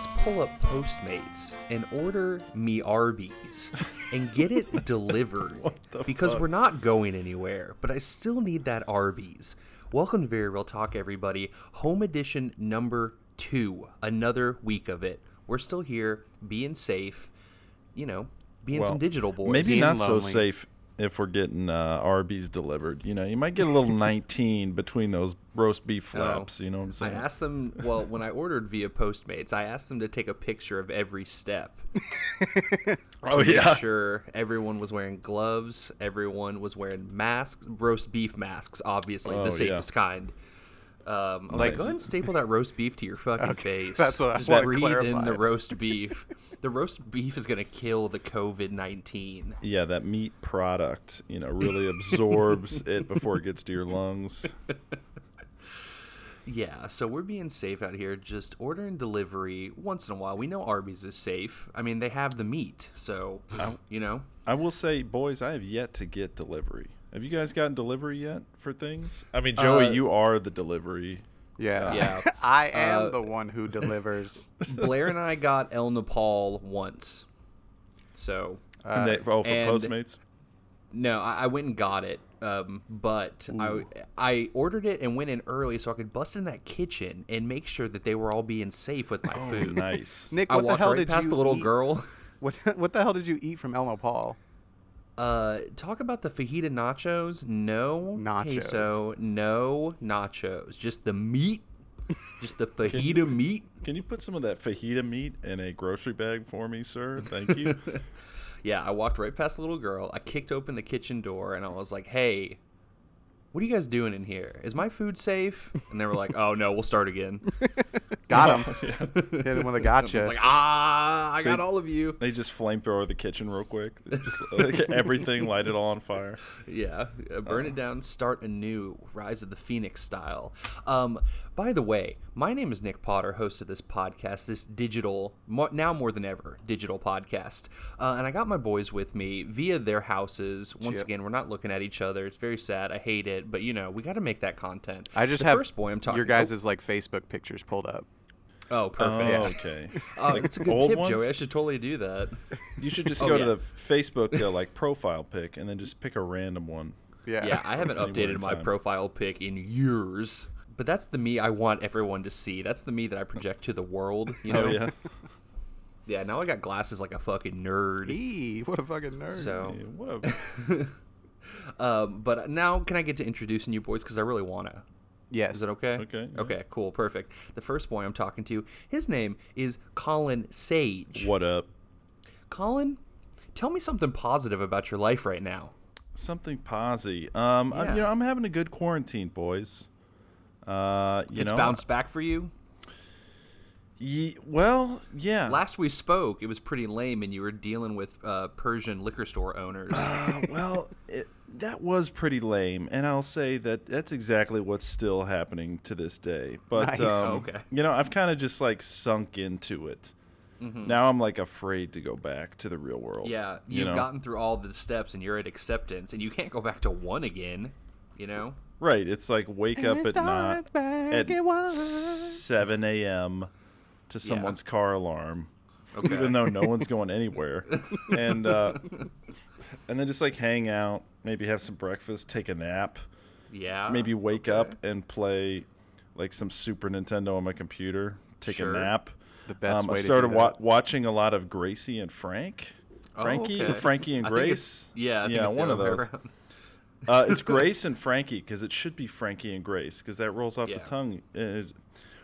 let's pull up Postmates and order me Arby's and get it delivered because fuck? we're not going anywhere, but I still need that Arby's. Welcome to Very Real Talk, everybody. Home edition number two. Another week of it. We're still here, being safe, you know, being some digital boys. Maybe Being not so safe if we're getting uh, Arby's delivered. You know, you might get a little 19 between those roast beef flaps. You know what I'm saying? I asked them, well, when I ordered via Postmates, I asked them to take a picture of every step. oh to yeah. make sure everyone was wearing gloves, everyone was wearing masks, roast beef masks, obviously Oh, the yeah. safest kind. Um, I was like, Nice. go ahead and staple that roast beef to your fucking face. that's what I Just breathe in the roast beef. the roast beef is gonna kill the COVID nineteen. Yeah, that meat product, you know, really absorbs it before it gets to your lungs. Yeah, so we're being safe out here, just ordering delivery once in a while. We know Arby's is safe. I mean, they have the meat, so you know. I will say, boys, I have yet to get delivery. Have you guys gotten delivery yet for things? I mean, Joey, Uh, you are the delivery. Yeah. Yeah. I am Uh, the one who delivers. Blair and I got El Nopal once, so And they, oh, for and- Postmates? No, I, I went and got it, um, but I I ordered it and went in early so I could bust in that kitchen and make sure that they were all being safe with my Oh, food. nice. Nick, I what the walked hell right did past you the little eat? girl. What what the hell did you eat from El Nopal? Uh, talk about the fajita nachos. No Nachos. queso. No nachos. Just the meat. Just the fajita meat. Can you put some of that fajita meat in a grocery bag for me, sir? Thank you. Yeah, I walked right past the little girl. I kicked open the kitchen door and I was like, "Hey, what are you guys doing in here? Is my food safe?" And they were like, "Oh no, we'll start again." Got him. Hit him with a I gotcha. was like, "Ah, I got all of you." they just flamethrower the kitchen real quick. Just like, everything, light it all on fire. Yeah, uh, burn it down, start anew, Rise of the Phoenix style. Um, by the way, my name is Nick Potter, host of this podcast, this digital, mo- now more than ever, digital podcast. Uh, and I got my boys with me via their houses. Once Yep. again, we're not looking at each other. It's very sad. I hate it, but you know, we got to make that content. I just the have first boy I'm talking. your guys' like Facebook pictures pulled up. Oh, oh Oh, perfect. okay. Oh, it's a good tip, ones? Joey. I should totally do that. You should just Oh, go yeah. to the Facebook uh, like profile pic and then just pick a random one. Yeah. Yeah, I haven't updated my profile pic in years. But that's the me I want everyone to see. That's the me that I project to the world. You know? Oh yeah. Yeah, now I got glasses like a fucking nerd. Eee, what a fucking nerd. So, Yeah, What a um, but now can I get to introducing you boys? Because I really wanna. yes. Is it okay? Okay, yeah. Okay. Cool. Perfect. The first boy I'm talking to, his name is Colin Sage. what up? Colin, tell me something positive about your life right now. Something posy. Um, I- Yeah. you know, I'm having a good quarantine, boys. Uh, you it's know, bounced back for you. Ye- well, yeah. Last we spoke, it was pretty lame, and you were dealing with uh, Persian liquor store owners. Uh, well, it, that was pretty lame, and I'll say that that's exactly what's still happening to this day. But Nice. um, Okay. you know, I've kind of just like sunk into it. Now I'm like afraid to go back to the real world. Mm-hmm. Yeah, you you've know? gotten through all the steps and you're at acceptance, and you can't go back to one again. You know? right. It's like wake up at not back at at one. seven a.m. to someone's car alarm, Okay. even though no one's going anywhere, and uh, and then just like hang out, maybe have some breakfast, take a nap. yeah. maybe wake okay. up and play like some Super Nintendo on my computer, take Sure. a nap. The best Um, way I to started wa- watching a lot of Gracie and Frank. Oh, Frankie, okay. Frankie and Grace. yeah, I think yeah, it's one of those. Uh, it's Grace and Frankie because it should be Frankie and Grace because that rolls off Yeah. the tongue. Uh,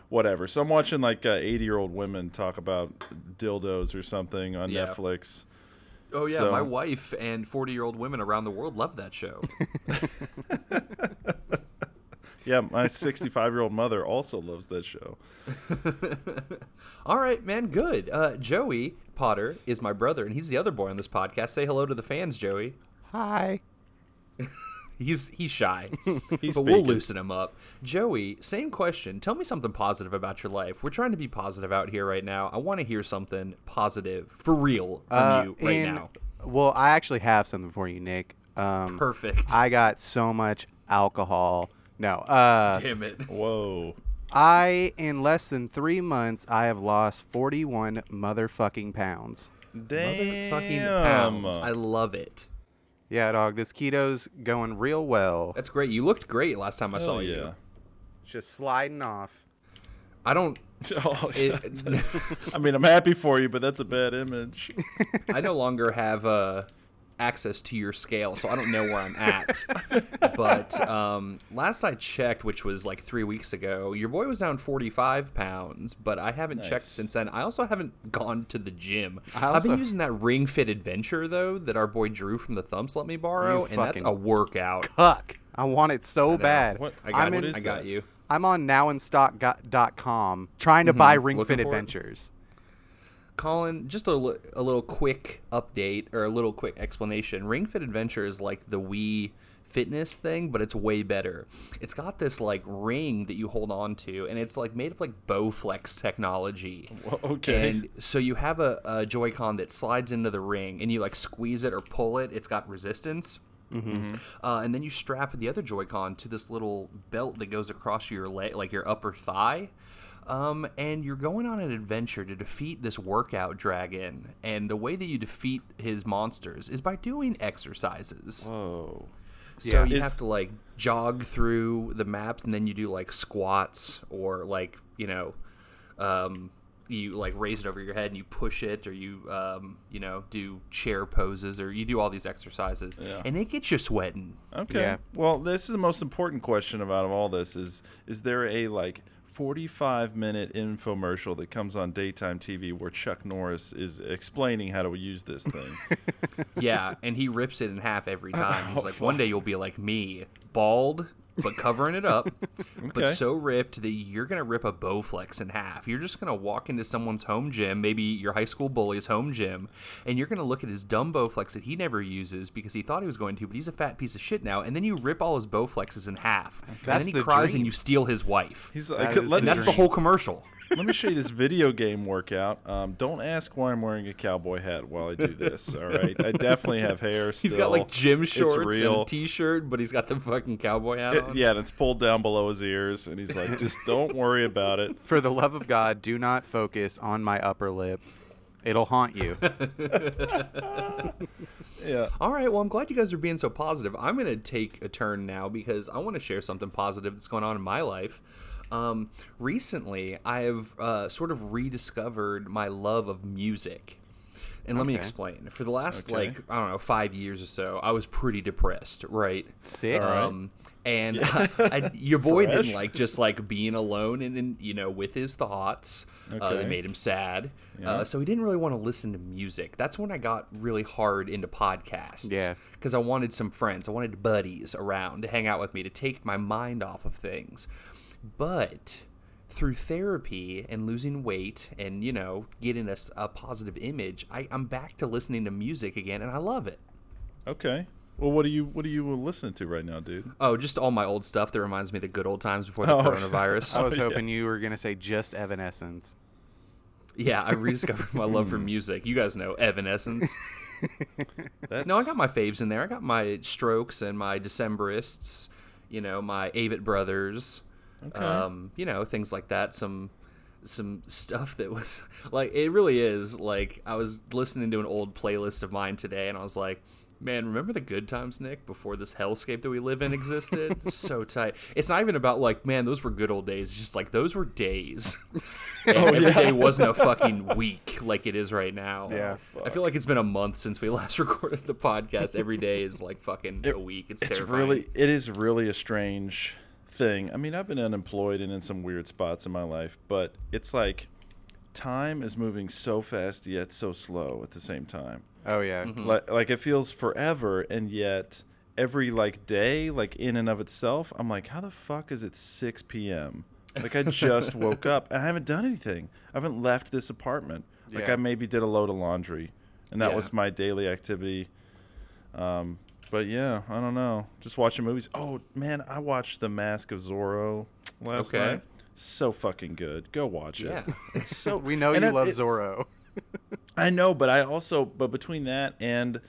whatever. So I'm watching like uh, 80 year old women talk about dildos or something on Yeah. Netflix. Oh yeah, So- my wife and forty-year-old women around the world love that show. Yeah, my 65 year old mother also loves that show. All right, man, good. Uh, Joey Potter is my brother, and he's the other boy on this podcast. Say hello to the fans, Joey. Hi. He's he's shy, He's but we'll loosen him up. Joey, same question. Tell me something positive about your life. We're trying to be positive out here right now. I want to hear something positive for real from Uh, you right and- now. Well, I actually have something for you, Nick. Um, Perfect. I got so much alcohol. No. Uh, Damn it. Whoa. I, in less than three months, I have lost 41 motherfucking pounds. Damn. Motherfucking pounds. I love it. Yeah, dog, this keto's going real well. That's great. You looked great last time I saw Hell you. yeah. Just sliding off. I don't. Oh, It, I mean, I'm happy for you, but that's a bad image. I no longer have uh, access to your scale, so I don't know where I'm at. but um, last I checked, which was like three weeks ago, your boy was down 45 pounds, but I haven't checked since then. I also haven't gone to the gym. I I've been using that Ring Fit Adventure, though, that our boy Drew from the Thumps let me borrow, and that's a workout. Huck. I want it so bad. What- I got, I'm, in, is I got you. I'm on nowinstock.com trying to buy Ring Looking Fit Adventures. it? Colin, just a, a little quick update or a little quick explanation. Ring Fit Adventure is like the Wii fitness thing, but it's way better. It's got this like ring that you hold on to, and it's like made of like Bowflex technology. Well, okay. And so you have a, a Joy-Con that slides into the ring, and you like squeeze it or pull it. It's got resistance. Mm-hmm. Uh, and then you strap the other Joy-Con to this little belt that goes across your leg, like your upper thigh. Um, and you're going on an adventure to defeat this workout dragon. And the way that you defeat his monsters is by doing exercises. Whoa. So Yeah. you Is- have to like jog through the maps, and then you do like squats or like you know, um, you like raise it over your head and you push it, or you um, you know do chair poses, or you do all these exercises, Yeah. and it gets you sweating. Okay. Yeah. Well, this is the most important question about all this is is there a like 45 minute infomercial that comes on daytime TV where Chuck Norris is explaining how to use this thing? yeah, and he rips it in half every oh, time. He's Oh, like, one day you'll be like me, bald, but covering it up, but so ripped that you're gonna rip a Bowflex in half. You're just gonna walk into someone's home gym, maybe your high school bully's home gym, and you're gonna look at his dumb Bowflex that he never uses because he thought he was going to, but he's a fat piece of shit now. And then you rip all his Bowflexes in half, and then he the cries dream. and you steal his wife. He's like, is let, and me, that's the whole commercial. Let me show you this video game workout. Um, don't ask why I'm wearing a cowboy hat while I do this. All right, I definitely have hair. Still. He's got like gym It's shorts and real. a t-shirt, but he's got the fucking cowboy hat It- on. yeah, and it's pulled down below his ears, and he's like, just don't worry about it. For the love of God, do not focus on my upper lip. It'll haunt you. Yeah. All right, well, I'm glad you guys are being so positive. I'm going to take a turn now because I want to share something positive that's going on in my life. Um, recently, I have uh, sort of rediscovered my love of music. And let me explain. For the last, Okay. like, I don't know, five years or so, I was pretty depressed, right? Sick. Um, and I, your boy Fresh. didn't like just like being alone and, and you know with his thoughts uh, Okay. that made him sad. Yeah. Uh, so he didn't really want to listen to music. That's when I got really hard into podcasts. Yeah. because I wanted some friends, I wanted buddies around to hang out with me to take my mind off of things. But through therapy and losing weight and you know getting a positive image, I, I'm back to listening to music again, and I love it. Okay. Well, what are you what are you listening to right now, dude? Oh, just all my old stuff that reminds me of the good old times before the Oh. coronavirus. I was yeah. hoping you were gonna say just Evanescence. Yeah, I rediscovered my love for music. You guys know Evanescence. No, I got my faves in there. I got my Strokes and my Decemberists. You know, my Avett Brothers. Okay. Um, you know, things like that. Some some stuff that was like it really is like I was listening to an old playlist of mine today and I was like, man, remember the good times, Nick, before this hellscape that we live in existed? so tight. It's not even about like, man, those were good old days. It's just like those were days. and every yeah. day wasn't a fucking week like it is right now. Yeah. I feel like it's been a month since we last recorded the podcast. Every day is like fucking a week. It's, it's terrifying. really it is really a strange thing. I mean, I've been unemployed and in some weird spots in my life, but it's like time is moving so fast yet so slow at the same time. Oh yeah. Like like it feels forever and yet every like day like in and of itself, I'm like, how the fuck is it 6 p.m. Like I just woke up and I haven't done anything. I haven't left this apartment. Like Yeah. I maybe did a load of laundry, and that Yeah. was my daily activity. Um, but yeah, I don't know. Just watching movies. Oh man, I watched The Mask of Zorro last Okay. night. So fucking good. Go watch it. Yeah. It's so We know you it- love it- Zorro. I know, but I also but between that and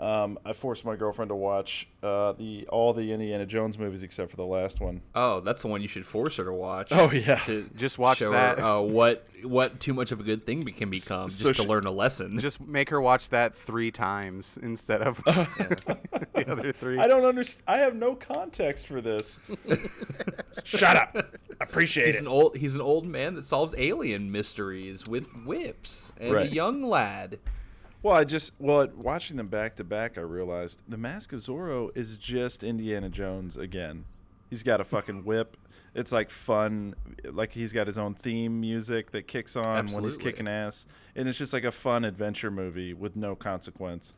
um, I forced my girlfriend to watch uh, the all the Indiana Jones movies except for the last one. Oh, that's the one you should force her to watch. Oh, yeah. to Just watch show that. Her, uh, what what too much of a good thing be- can become so just to learn a lesson. Just make her watch that three times instead of the other three. I don't understand. I have no context for this. Shut up. Appreciate He's it. an old he's an old man that solves alien mysteries with whips and Right. a young lad. Well, I just well watching them back to back, I realized the Mask of Zorro is just Indiana Jones again. He's got a fucking whip. It's like fun, like he's got his own theme music that kicks on when he's kicking ass, and it's just like a fun adventure movie with no consequence.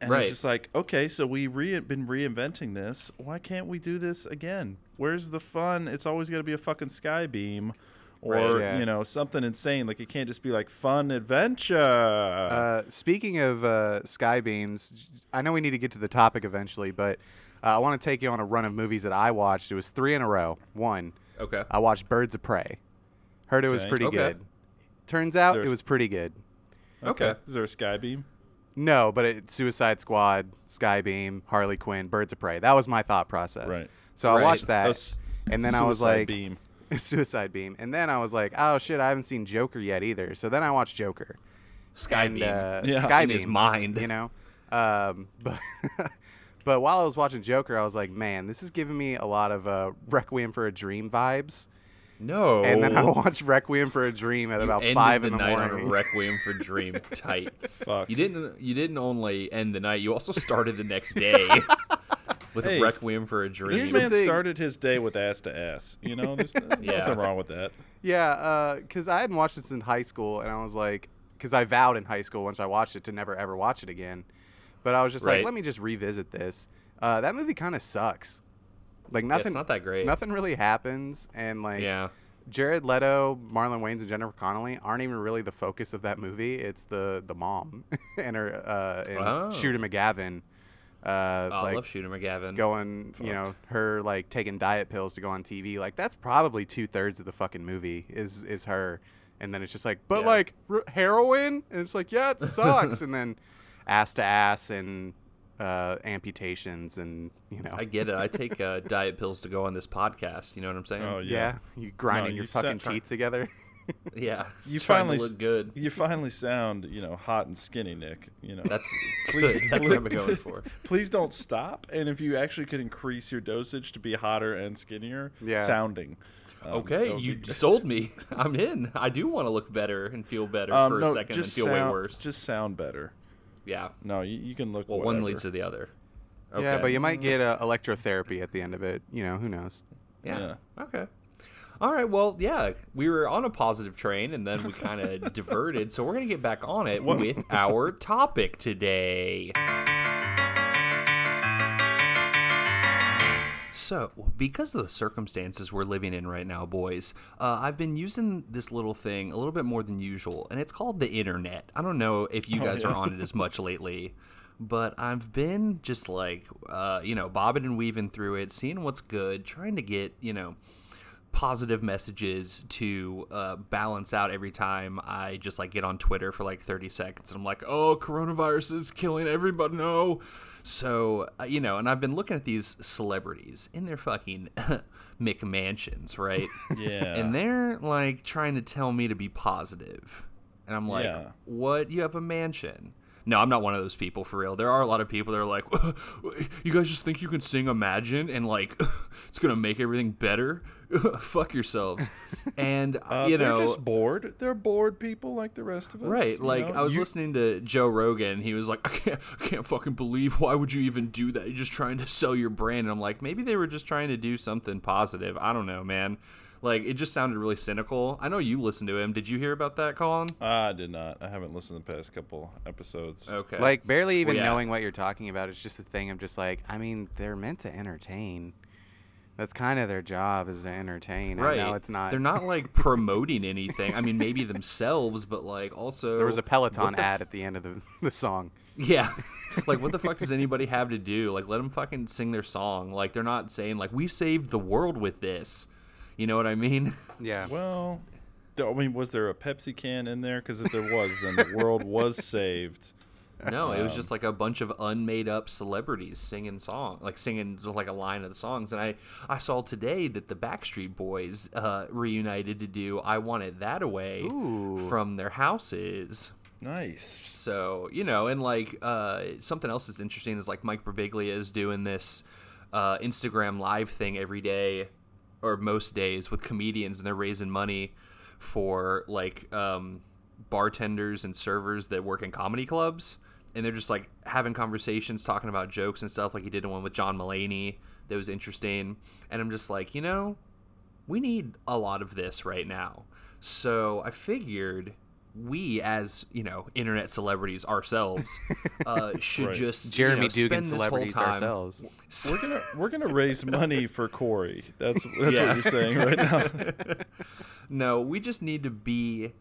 And Right. it's just like, okay, so we re- been reinventing this. Why can't we do this again? Where's the fun? It's always going to be a fucking sky beam, or Right. Yeah. you know something insane. Like it can't just be like fun adventure. Uh, speaking of uh, sky beams, I know we need to get to the topic eventually, but uh, I want to take you on a run of movies that I watched. It was three in a row. One, Okay. I watched Birds of Prey. Heard it was pretty Okay. good. Turns out it was pretty good. okay. Is there a sky beam? No, but it, Suicide Squad, Skybeam, Harley Quinn, Birds of Prey. That was my thought process. Right. So I watched that, Us- and then I was like, beam. Suicide Beam, and then I was like, oh shit, I haven't seen Joker yet either. So then I watched Joker. Sky and, beam. uh, Yeah. Skybeam, In his mind. you know. Um, but but while I was watching Joker, I was like, man, this is giving me a lot of uh, Requiem for a Dream vibes. no. And then I watched Requiem for a Dream at You about ended five the in the night on morning. a Requiem for Dream tight. Fuck. You didn't you didn't only end the night, you also started the next day with Hey, a Requiem for a Dream. This man started his day with ass to ass. You know, there's, there's Yeah. nothing wrong with that. Yeah, because I hadn't watched this in high school, and I was like, because I vowed in high school once I watched it to never ever watch it again. But I was just Right. like, let me just revisit this. Uh, that movie kind of sucks. Like Yeah, nothing. it's not that great. Nothing really happens, and like Yeah. Jared Leto, Marlon Wayans, and Jennifer Connelly aren't even really the focus of that movie. It's the the mom and her uh, and Oh. Shooter McGavin. Uh, Oh, I like love Shooter McGavin. going, you know, her like taking diet pills to go on TV. Like that's probably two thirds of the fucking movie is is her, and then it's just like, but Yeah. like r- heroin, and it's like, yeah, it sucks, and then ass to ass and uh, amputations, and you know, I get it. I take uh, diet pills to go on this podcast. You know what I'm saying? Oh yeah. yeah. you grinding No, your fucking sound- teeth together. Yeah. You finally to look good. You finally sound, you know, hot and skinny, Nick. You know, That's Please- good. That's what I've been going for. please don't stop. And if you actually could increase your dosage to be hotter and skinnier Yeah. sounding. um, Okay, you be- sold me. I'm in. I do want to look better and feel better Um, for no, a second and just feel sound, way worse. Just sound better. yeah. No, you, you can look. Well, one leads to the other. Yeah, but you might get uh, electrotherapy at the end of it. You know, who knows? Yeah. Yeah. Okay. All right. Well, yeah, we were on a positive train and then we kind of diverted. So we're going to get back on it with our topic today. So, because of the circumstances we're living in right now, boys, uh, I've been using this little thing a little bit more than usual, and it's called the internet. I don't know if you guys are on it as much lately, but I've been just like, uh, you know, bobbing and weaving through it, seeing what's good, trying to get, you know, positive messages to uh, balance out every time I just like get on Twitter for like 30 seconds and I'm like, oh, coronavirus is killing everybody. No. So, uh, you know, and I've been looking at these celebrities in their fucking McMansions, right? Yeah. and they're like trying to tell me to be positive. And I'm like, Yeah. what? You have a mansion. No, I'm not one of those people for real. There are a lot of people that are like, you guys just think you can sing Imagine and like it's gonna make everything better. Fuck yourselves. And Uh, you know, they're just bored. They're bored people like the rest of us. right? Like know? I was You- listening to Joe Rogan. He was like, I can't, I can't fucking believe. Why would you even do that? You're just trying to sell your brand. And I'm like, maybe they were just trying to do something positive. I don't know, man. Like it just sounded really cynical. I know you listened to him. Did you hear about that, Colin? Ah, I did not. I haven't listened to the past couple episodes. Okay. Like barely even yeah. knowing what you're talking about. It's just a thing of just like, I mean, they're meant to entertain. That's kind of their job is to entertain. right. I know it's not. They're not like promoting anything. I mean, maybe themselves, but like also There was a Peloton the ad at the end of the, the song. Yeah. like, what the fuck does anybody have to do? Like, let them fucking sing their song. Like, they're not saying, like, we saved the world with this. You know what I mean? Yeah. Well, I mean, was there a Pepsi can in there? Because if there was, then the world was saved. No, it was Um, just like a bunch of unmade up celebrities singing song, like singing just like a line of the songs. And I, I saw today that the Backstreet Boys uh, reunited to do "I Want It That Away" Ooh. from their houses. Nice. So you know, and like uh, something else that's interesting is like Mike Birbiglia is doing this uh, Instagram live thing every day, or most days with comedians, and they're raising money for like um, bartenders and servers that work in comedy clubs, and they're just like having conversations, talking about jokes and stuff. Like he did one with John Mulaney that was interesting, and I'm just like, you know, we need a lot of this right now. So I figured we, as you know, internet celebrities ourselves, uh, should Right. just Jeremy you know, Dugan spend this whole celebrities time- ourselves. We're gonna we're gonna raise money for Corey. That's that's Yeah. what you're saying right now. No, we just need to be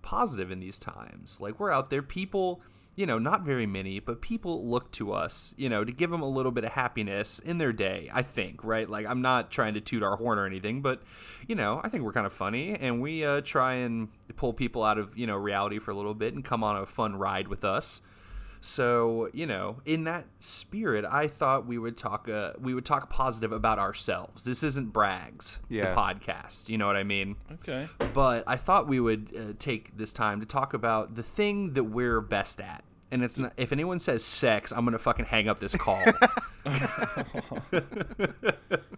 positive in these times. Like we're out there, people, you know, not very many, but people look to us, you know, to give them a little bit of happiness in their day. I think, right? Like I'm not trying to toot our horn or anything, but you know, I think we're kind of funny, and we uh, try and pull people out of you know reality for a little bit and come on a fun ride with us. So you know, in that spirit, I thought we would talk. Uh, we would talk positive about ourselves. This isn't brags, Yeah. the podcast. You know what I mean? Okay. but I thought we would uh, take this time to talk about the thing that we're best at. And it's not, if anyone says sex, I'm gonna fucking hang up this call.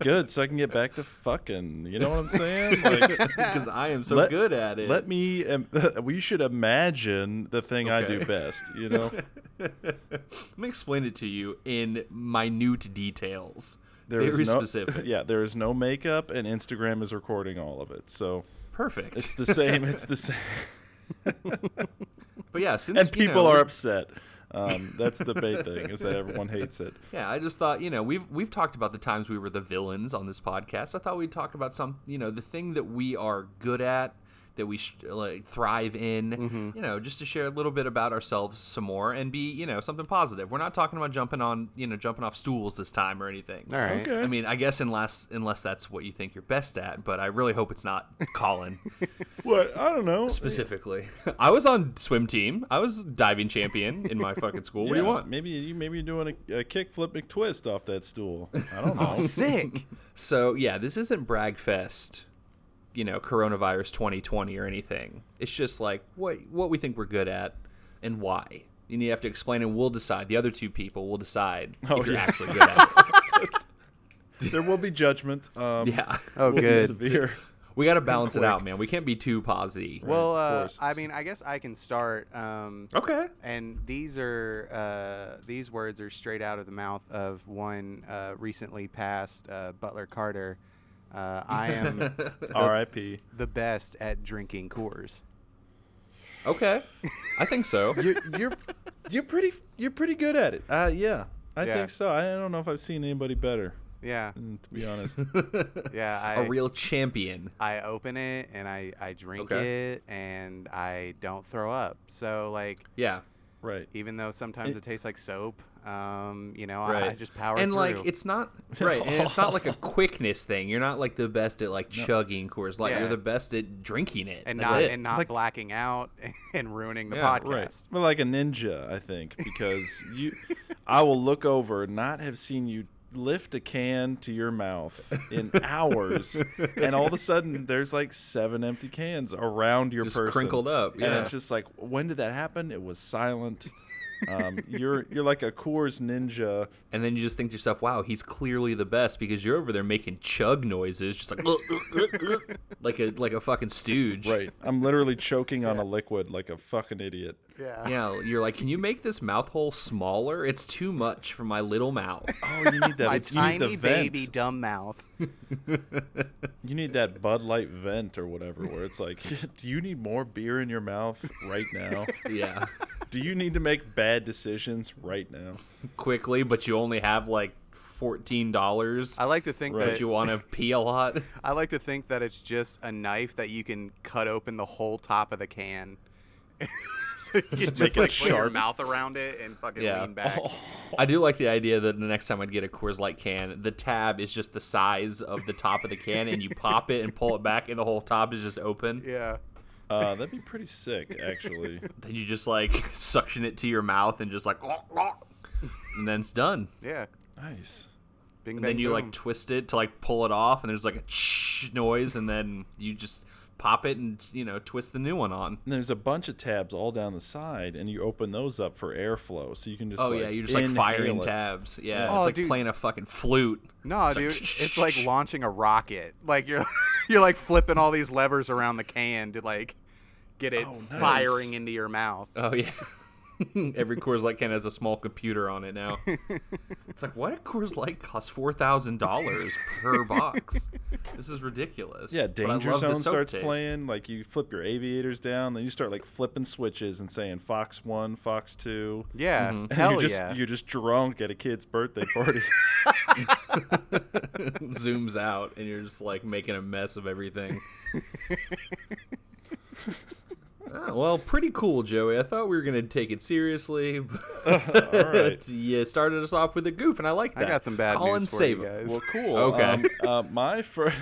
Good. So I can get back to fucking. You know what I'm saying? Like, because I am so Let- good at it. let me. Um, we should imagine the thing I do best. You know. Let me explain it to you in minute details. There is Very no, specific. Yeah, there is no makeup, and Instagram is recording all of it. So Perfect. it's the same. It's the same. But yeah, since and people know, are upset. Um, that's the big thing is that everyone hates it. Yeah, I just thought, you know, we've we've talked about the times we were the villains on this podcast. I thought we'd talk about some, you know, the thing that we are good at, that we sh- like thrive in, Mm-hmm. you know, just to share a little bit about ourselves some more and be, you know, something positive. We're not talking about jumping on, you know, jumping off stools this time or anything. All right. Okay. I mean, I guess unless unless that's what you think you're best at, but I really hope it's not Colin What? I don't know. specifically. I was on swim team. I was diving champion in my fucking school. What do you want? Maybe you maybe you're doing a, a kick flip McTwist off that stool. I don't know. Sick. So yeah, this isn't Bragfest, you know, coronavirus 2020 or anything. It's just like what what we think we're good at and why. And you have to explain, and we'll decide. The other two people will decide Oh, if you're yeah. actually good at it. there will be judgment. Um, Yeah, Oh, will be good. severe. we got to balance it out, man. We can't be too posy. Well, uh. I mean, I guess I can start. Um, Okay. and these are uh, these words are straight out of the mouth of one uh, recently passed uh, Butler Carter. Uh, I am R.I.P. the best at drinking Coors. Okay. I think so. You're you're you're pretty you're pretty good at it. Uh, yeah, I Yeah. think so. I don't know if I've seen anybody better. Yeah, mm, To be honest, yeah. I, A real champion. I open it and I, I drink Okay. it and I don't throw up. So like Yeah. right? even though sometimes It- it, tastes like soap, um, you know, I, Right. I just power and through. like it's not right, and it's not like a quickness thing. You're not like the best at like chugging Coors Light. Yeah. You're the best at drinking it. and That's not it. and not Like- blacking out and ruining the Yeah, podcast. Right. Well, like a ninja, I think, because you, I will look over, and not have seen you lift a can to your mouth in hours, and all of a sudden there's like seven empty cans around your Just person, crinkled up, yeah. and it's just like, when did that happen? It was silent. Um, you're you're like a Coors ninja. and then you just think to yourself, "Wow, he's clearly the best," because you're over there making chug noises, just like like a like a fucking stooge. Right. I'm literally choking on a liquid like a fucking idiot. Yeah. Yeah, you're like, can you make this mouth hole smaller? It's too much for my little mouth. Oh, you need that. My need tiny baby dumb mouth. You need that Bud Light vent or whatever, where it's like, do you need more beer in your mouth right now? yeah, Do you need to make bad decisions right now? quickly, but you only have like fourteen dollars. I like to think Right. That you want to pee a lot. I like to think that it's just a knife that you can cut open the whole top of the can. so you can just, make it like put your mouth around it and fucking Yeah. lean back. I do like the idea that the next time I'd get a Coors Light can, the tab is just the size of the top of the can, and you pop it and pull it back, and the whole top is just open. Yeah. Uh, that'd be pretty sick, actually. Then you just like suction it to your mouth and just like, and then it's done. Yeah. nice. Bing And bang then you boom. like twist it to like pull it off, and there's like a noise, and then you just pop it and you know twist the new one on. And there's a bunch of tabs all down the side, and you open those up for airflow, so you can just. Oh like, yeah, you're just like firing it. tabs. Yeah, Oh, it's like dude. playing a fucking flute. No, It's dude, like, it's like launching a rocket. Like you're you're like flipping all these levers around the can to like get it Oh, nice. firing into your mouth. Oh yeah. Every Coors Light can has a small computer on it now. it's like, why did Coors Light cost four thousand dollars per box? This is ridiculous. Yeah, But I Danger love Zone soap starts taste. playing. Like you flip your aviators down, then you start like flipping switches and saying Fox One, Fox Two. Yeah, Mm-hmm. Hell you're just yeah. you're just drunk at a kid's birthday party. Zooms out, and you're just like making a mess of everything. Oh, well, pretty cool, Joey. I thought we were gonna take it seriously. But All right. you started us off with a goof, and I like that. I that. got some bad Colin news for save you 'em. guys. Well, cool. Okay. Um, uh, my first.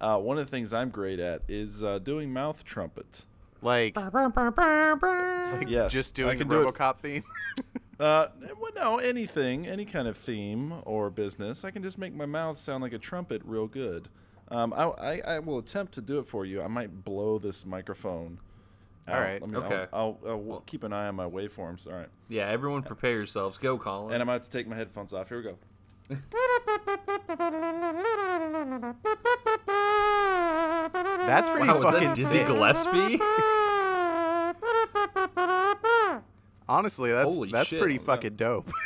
Uh, one of the things I'm great at is uh, doing mouth trumpet. like, like Yes, just I doing the can do it. RoboCop theme. Uh, well, no, anything, any kind of theme or business. I can just make my mouth sound like a trumpet real good. Um, I, I, I will attempt to do it for you. I might blow this microphone. All out. right. Me- Okay. I'll, uh, I'll, I'll keep an eye on my waveforms. All right. Yeah, everyone prepare yourselves. Go, Colin. And I'm about to take my headphones off. Here we go. That's pretty wow, was fucking that Dizzy. Gillespie? Honestly, that's Holy that's shit. pretty fucking dope.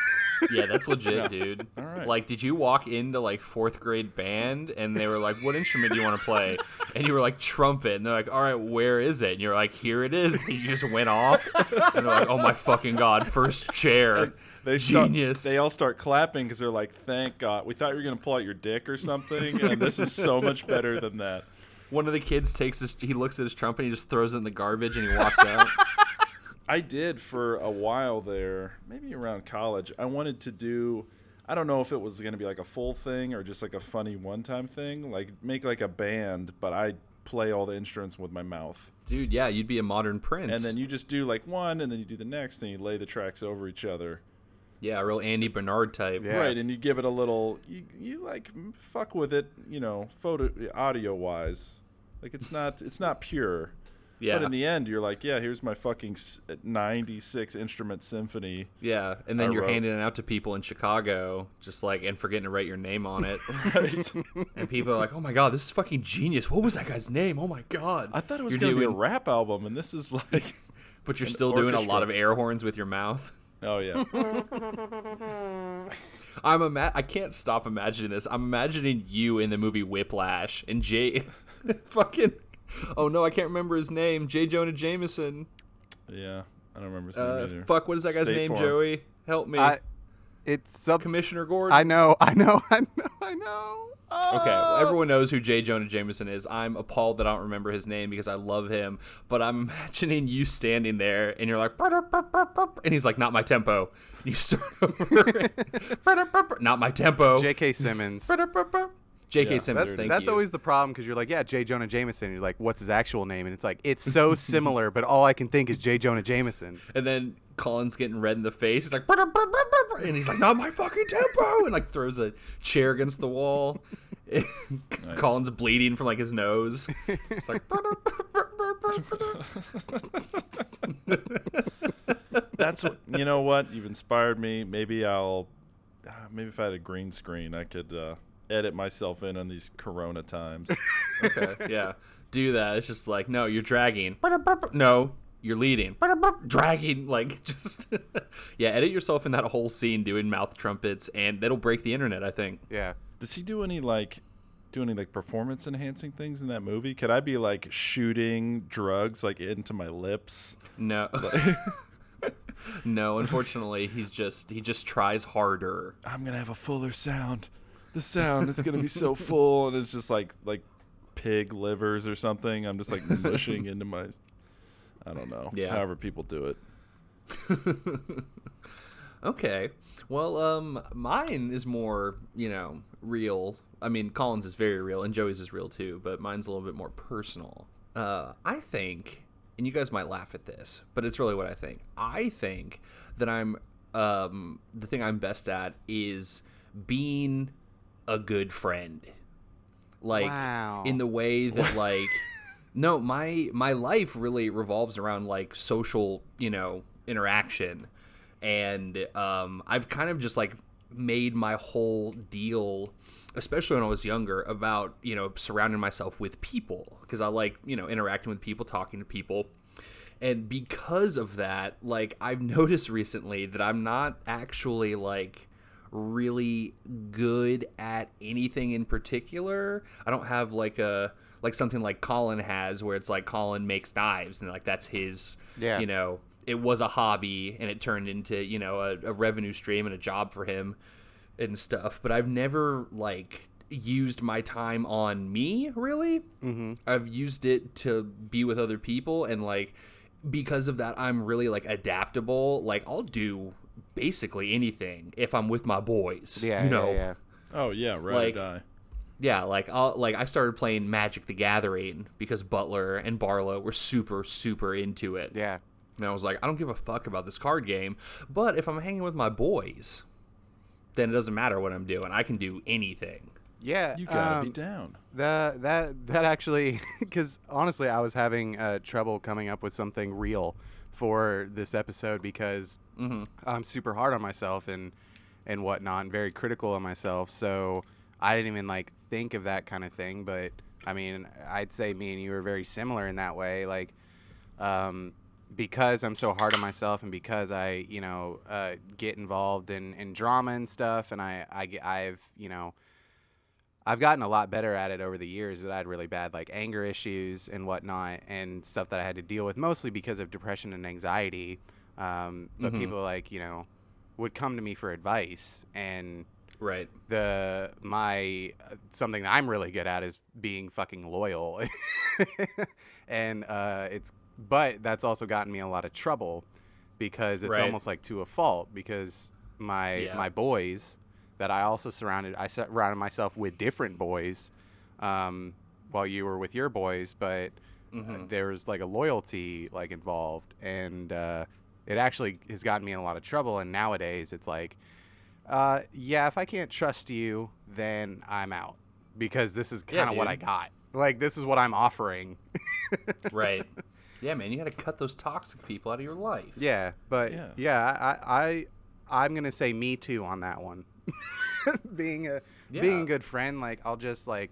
yeah, that's legit, dude. All right. Like, did you walk into like fourth grade band and they were like, "What instrument do you want to play?" And you were like, "Trumpet." And they're like, "All right, where is it?" And you're like, "Here it is." And you just went off. And they're like, "Oh my fucking god, first chair, They start- genius." they all start clapping because they're like, "Thank God! We thought you were gonna pull out your dick or something, and this is so much better than that." One of the kids takes his, he looks at his trumpet, and he just throws it in the garbage, and he walks out. I did for a while there, maybe around college. I wanted to do I don't know if it was going to be like a full thing or just like a funny one-time thing, like make like a band, but I play all the instruments with my mouth. Dude, yeah, you'd be a modern prince. And then you just do like one and then you do the next and you lay the tracks over each other. yeah, a real Andy Bernard type. Yeah. Right, and you give it a little you, you like fuck with it, you know, photo audio wise. Like it's not it's not pure. Yeah. But in the end, you're like, yeah, here's my fucking 96 instrument symphony. Yeah, and then I you're wrote. handing it out to people in Chicago, just like and forgetting to write your name on it. Right. and people are like, "Oh my god, this is fucking genius! What was that guy's name? Oh my god!" I thought it was going to be a rap album, and this is like, but you're still doing a lot of air horns with your mouth. oh yeah, I'm ima- I can't stop imagining this. I'm imagining you in the movie Whiplash and Jay, fucking. Oh no, I can't remember his name. J. Jonah Jameson. yeah. I don't remember his name Uh, either. fuck, what is that guy's State name? Farm. Joey, help me. I, it's sub. Commissioner Gordon. I know, I know, I know, I know. Okay, well, Oh. everyone knows who J. Jonah Jameson is. I'm appalled that I don't remember his name because I love him. But I'm imagining you standing there and you're like, and he's like, not my tempo. You start over, not my tempo. J.K. Simmons. J.K. Yeah. Simmons, That's thank that's you. always the problem because you're like, yeah, J. Jonah Jameson. And you're like, what's his actual name? And it's like, it's so similar, but all I can think is J. Jonah Jameson. And then Colin's getting red in the face. He's like, and he's like, not my fucking tempo, and like throws a chair against the wall. Colin's bleeding from like his nose. It's like, That's what you know. What you've inspired me. Maybe I'll, uh, maybe if I had a green screen, I could uh, edit myself in on these Corona times. okay, yeah, do that. It's just like, no, you're dragging. No, you're leading. Dragging, like just yeah. Edit yourself in that whole scene doing mouth trumpets, and that'll break the internet. I think. Yeah. Does he do any like, do any like performance enhancing things in that movie? Could I be like shooting drugs like into my lips? No. no, unfortunately, he's just he just tries harder. I'm gonna have a fuller sound. The sound is gonna be so full, and it's just like like pig livers or something. I'm just like mushing into my. I don't know. Yeah. However people do it. Okay. Well, um, mine is more, you know, real. I mean, Collins is very real, and Joey's is real too, but mine's a little bit more personal. Uh, I think, and you guys might laugh at this, but it's really what I think. I think that I'm um, the thing I'm best at is being a good friend. Like Wow. in the way that like no, my my life really revolves around like social, you know, interaction. And um I've kind of just like made my whole deal especially when I was younger about, you know, surrounding myself with people because I like, you know, interacting with people, talking to people. And because of that, like I've noticed recently that I'm not actually like really good at anything in particular. I don't have like a like something like Colin has where it's like Colin makes knives and like that's his Yeah. you know, it was a hobby and it turned into, you know, a, a revenue stream and a job for him and stuff. But I've never like used my time on me really. Mm-hmm. I've used it to be with other people and like because of that I'm really like adaptable. Like I'll do basically anything if I'm with my boys. Yeah, you know. yeah, yeah. Oh yeah, right Like- or die. Yeah, like I'll like I started playing Magic the Gathering because Butler and Barlow were super super into it. Yeah. And I was like, I don't give a fuck about this card game, but if I'm hanging with my boys, then it doesn't matter what I'm doing. I can do anything. Yeah. You gotta um, be down. That that that actually, because honestly, I was having uh, trouble coming up with something real for this episode because I'm super hard on myself and and whatnot, and very critical of myself. So I didn't even like think of that kind of thing. But I mean, I'd say me and you are very similar in that way. Like, um, because I'm so hard on myself, and because I, you know, uh, get involved in, in drama and stuff, and I, I get, I've, you know. I've gotten a lot better at it over the years, but I had really bad like anger issues and whatnot, and stuff that I had to deal with mostly because of depression and anxiety. Um, but people like you know would come to me for advice, and Right. the my uh, something that I'm really good at is being fucking loyal, and uh, it's but that's also gotten me a lot of trouble because it's Right. almost like to a fault because my Yeah. my boys that I also surrounded I surrounded myself with different boys um, while you were with your boys, but uh, there was like a loyalty like involved, and uh, it actually has gotten me in a lot of trouble. And nowadays, it's like, uh, yeah, if I can't trust you, then I'm out because this is kind of what I got. Like this is what I'm offering. Right. yeah, man, you got to cut those toxic people out of your life. Yeah, but Yeah. yeah, I, I I'm gonna say me too on that one. being a being a good friend, like I'll just like,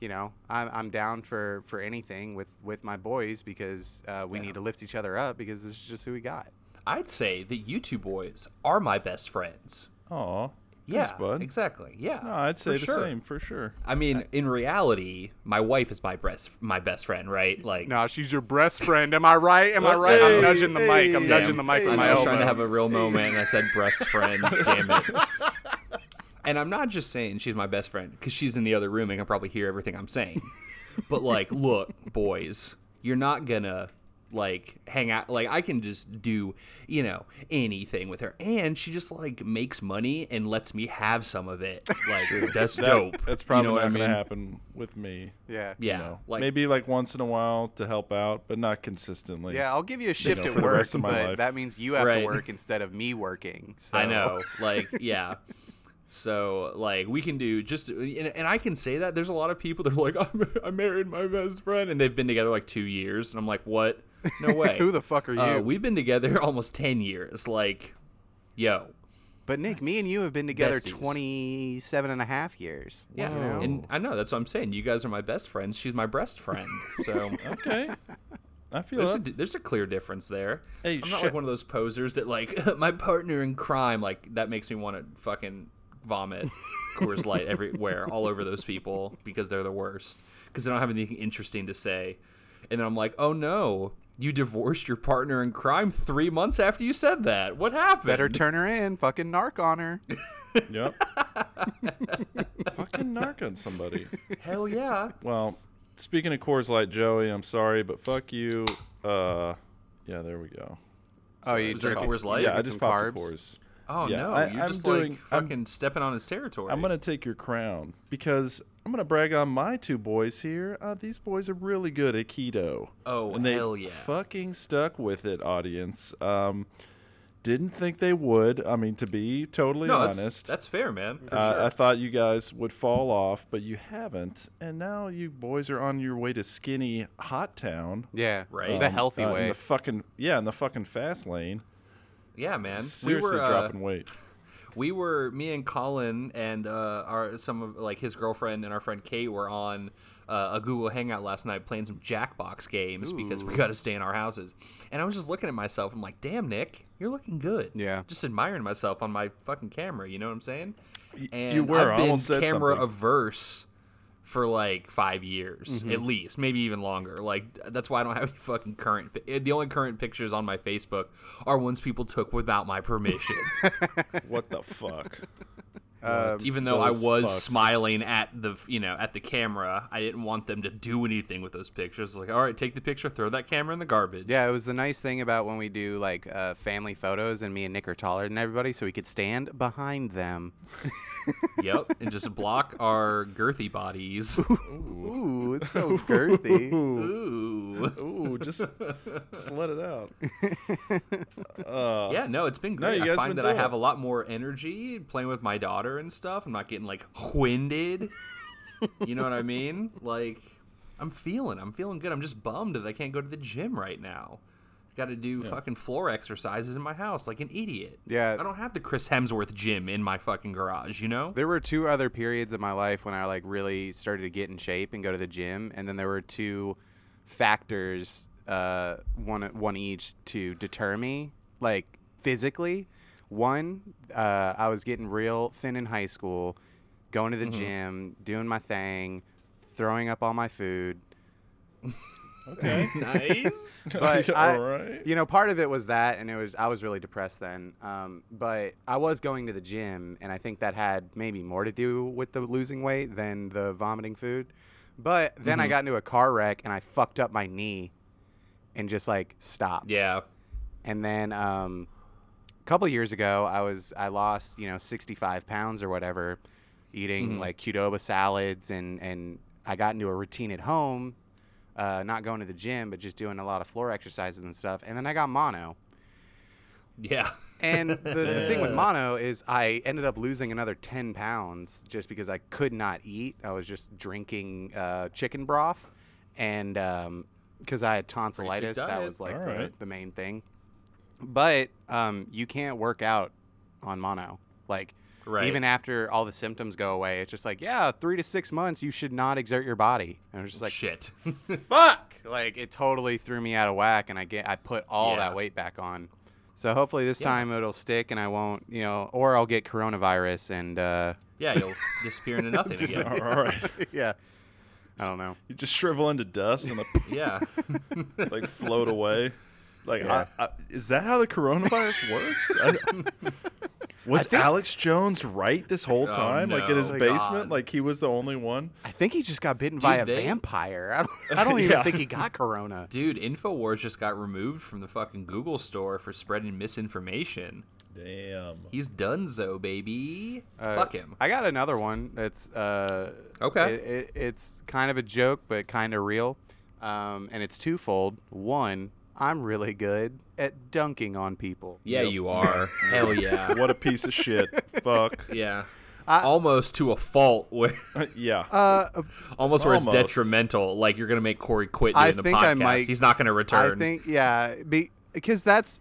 you know, I'm I'm down for for anything with with my boys because uh, we Yeah. need to lift each other up because this is just who we got. I'd say that you two boys are my best friends. Aw. Yeah, Thanks, bud. exactly. Yeah, No, I'd say the sure. same for sure. I mean, in reality, my wife is my best my best friend, right? Like, No, she's your best friend. Am I right? Am I What? right? I'm Hey, nudging the mic. I'm hey, nudging the mic hey. with I, my know, I was elbow. trying to have a real moment, and I said breast friend. damn it. And I'm not just saying she's my best friend because she's in the other room and can probably hear everything I'm saying. But like, look, boys, you're not gonna like hang out. Like, I can just do you know anything with her, and she just like makes money and lets me have some of it. Like, that's That- dope. That's probably you know not what I mean? gonna happen with me. yeah. Yeah, you know. like Maybe like once in a while to help out, but not consistently. Yeah, I'll give you a shift know, at work, rest of my but life. that means you have Right. to work instead of me working. So. I know, like, yeah. So, like, we can do just, and, and I can say that there's a lot of people that are like, I'm, I married my best friend, and they've been together like two years, and I'm like, what? No way. Who the fuck are you? Uh, we've been together almost ten years. Like, yo, But Nick, me and you have been together Besties. 27 and a half years. yeah, Whoa. and I know that's what I'm saying. You guys are my best friends. She's my breast friend. So Okay. I feel there's a, there's a clear difference there. Hey, I'm not shit. like one of those posers that like my partner in crime. Like that makes me want to fucking vomit Coors Light everywhere, all over those people because they're the worst. Because they don't have anything interesting to say. And then I'm like, oh no, you divorced your partner in crime three months after you said that. What happened? Better turn her in. Fucking narc on her. Yep. Fucking narc on somebody. Hell yeah. Well, speaking of Coors Light, Joey, I'm sorry, but fuck you. Uh, yeah, there we go. Oh, you Was there a drinking- Coors Light? yeah, I just some popped carbs? Coors. Oh Yeah, no, I- you're I'm just doing- like I'm- fucking stepping on his territory. I'm gonna take your crown because I'm gonna brag on my two boys here. Uh, these boys are really good at keto. Oh, and they hell yeah. fucking stuck with it, audience. Um, didn't think they would. I mean, to be totally no, honest, that's fair, man. For uh, sure. I thought you guys would fall off, but you haven't. And now you boys are on your way to skinny hot town. Yeah, Right. The Um, healthy uh, in way. the fucking yeah, in the fucking fast lane. Yeah, man. Seriously we were uh, dropping weight. we were me and Colin and uh, our some of like his girlfriend and our friend Kate were on uh, a Google Hangout last night playing some Jackbox games because we got to stay in our houses. And I was just looking at myself. I'm like, damn, Nick, you're looking good. Yeah. Just admiring myself on my fucking camera. You know what I'm saying? And you were. I've been camera something. averse for like five years Mm-hmm. at least, maybe even longer. Like that's why I don't have any fucking current. The only current pictures on my Facebook are ones people took without my permission. What the fuck? Even though I was fucks. smiling at the you know at the camera, I didn't want them to do anything with those pictures. Like, all right, take the picture, throw that camera in the garbage. Yeah, it was the nice thing about when we do like uh, family photos, and me and Nick are taller than everybody, so we could stand behind them. Yep, and just block our girthy bodies. Ooh, it's so girthy. Ooh. Ooh, just just let it out. Uh, yeah, no, it's been great. you I find that I have it. a lot more energy playing with my daughter and stuff. I'm not getting like winded. you know what I mean? Like, I'm feeling, I'm feeling good. I'm just bummed that I can't go to the gym right now. Got to do fucking floor exercises in my house like an idiot. Yeah. I don't have the Chris Hemsworth gym in my fucking garage. You know? There were two other periods of my life when I like really started to get in shape and go to the gym, and then there were two factors, uh, one one each, to deter me, like physically. One, uh, I was getting real thin in high school, going to the gym, doing my thing, throwing up all my food. Okay. nice. But I, all right. you know, part of it was that, and it was I was really depressed then. Um, but I was going to the gym, and I think that had maybe more to do with the losing weight than the vomiting food. But then I got into a car wreck, and I fucked up my knee, and just like stopped. Yeah. And then um, a couple years ago, I was I lost you know 65 pounds or whatever, eating like Qdoba salads, and and I got into a routine at home, uh, not going to the gym, but just doing a lot of floor exercises and stuff. And then I got mono. Yeah. And the, the thing with mono is I ended up losing another 10 pounds just because I could not eat. I was just drinking uh, chicken broth. And because I had tonsillitis, that was like the, right. the main thing. But um, you can't work out on mono. Like, Right. even after all the symptoms go away, it's just like, yeah, three to six months, you should not exert your body. And I was just like, Shit. fuck like it totally threw me out of whack and i get i put all Yeah. that weight back on so hopefully this Yeah. time it'll stick and i won't you know or i'll get coronavirus and uh yeah, you'll disappear into nothing again. all right. yeah i don't know You just shrivel into dust and Yeah. like float away. Like, Yeah. I, I, is that how the coronavirus works? I, was think- Alex Jones right this whole Oh, time? like in his no. basement, God. like he was the only one. i think he just got bitten by a they- vampire i don't, I don't even Yeah. think he got corona Dude, InfoWars just got removed from the fucking Google store for spreading misinformation. Damn. He's donezo, baby. Uh, Fuck him. i got another one that's uh Okay. it, it, it's kind of a joke but kind of real um and it's twofold one i'm really good at dunking on people Yeah, Yep. you are. Hell yeah. What a piece of shit. Fuck. Yeah. almost to a fault where Yeah. uh almost where it's detrimental. Like you're gonna make Corey quit I doing the think I podcast. might- He's not gonna return. I think yeah, because that's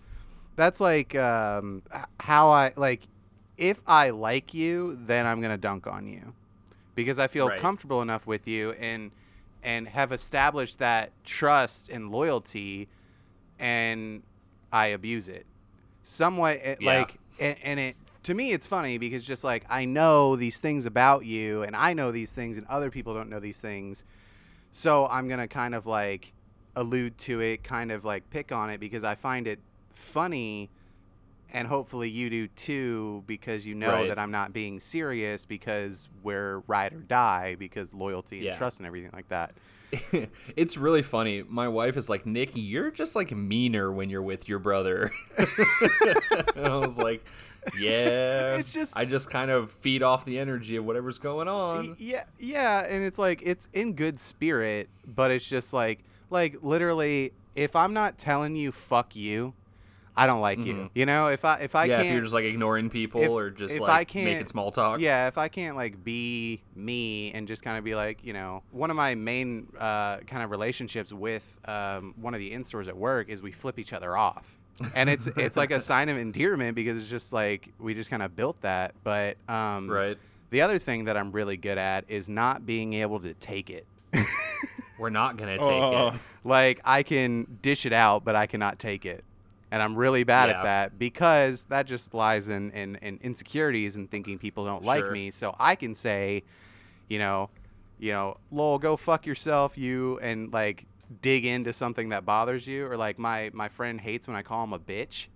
that's like um, how I like. If I like you, then I'm gonna dunk on you, because I feel Right. comfortable enough with you and and have established that trust and loyalty, and I abuse it somewhat. It, Yeah. Like and, and it to me it's funny because just like I know these things about you, and I know these things, and other people don't know these things. So I'm gonna kind of like allude to it, kind of like pick on it because I find it funny and hopefully you do too because you know Right. that I'm not being serious because we're ride or die because loyalty and Yeah. trust and everything like that. it's really funny. My wife is like, Nick, you're just like meaner when you're with your brother. and I was like, yeah. It's just- I just kind of feed off the energy of whatever's going on. Yeah, yeah, and it's like it's in good spirit, but it's just like like literally if I'm not telling you fuck you, I don't like you. You know, if I if I Mm-hmm. yeah, can't if you're just like ignoring people if- or just if like I can't- making small talk. Yeah, if I can't like be me and just kind of be like, you know, one of my main uh, kind of relationships with um, one of the in stores at work is we flip each other off, and it's it's like a sign of endearment because it's just like we just kind of built that. But um, Right. the other thing that I'm really good at is not being able to take it. We're not gonna take Oh. it. like I can dish it out, but I cannot take it. And I'm really bad Yeah. at that because that just lies in, in, in insecurities and thinking people don't like me. So I can say, you know, you know, lol, go fuck yourself, you, and like dig into something that bothers you. Or like my my friend hates when I call him a bitch.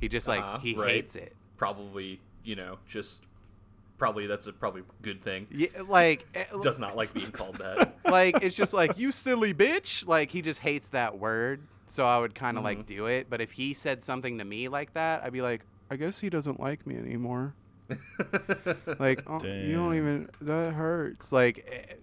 He just like Uh-huh, he right. hates it. Probably, you know, just probably that's a probably good thing. Yeah, like eh, Does not like being called that. like it's just like you silly bitch like he just hates that word so i would kind of Mm-hmm. like do it but if he said something to me like that i'd be like i guess he doesn't like me anymore like oh, you don't even that hurts like eh,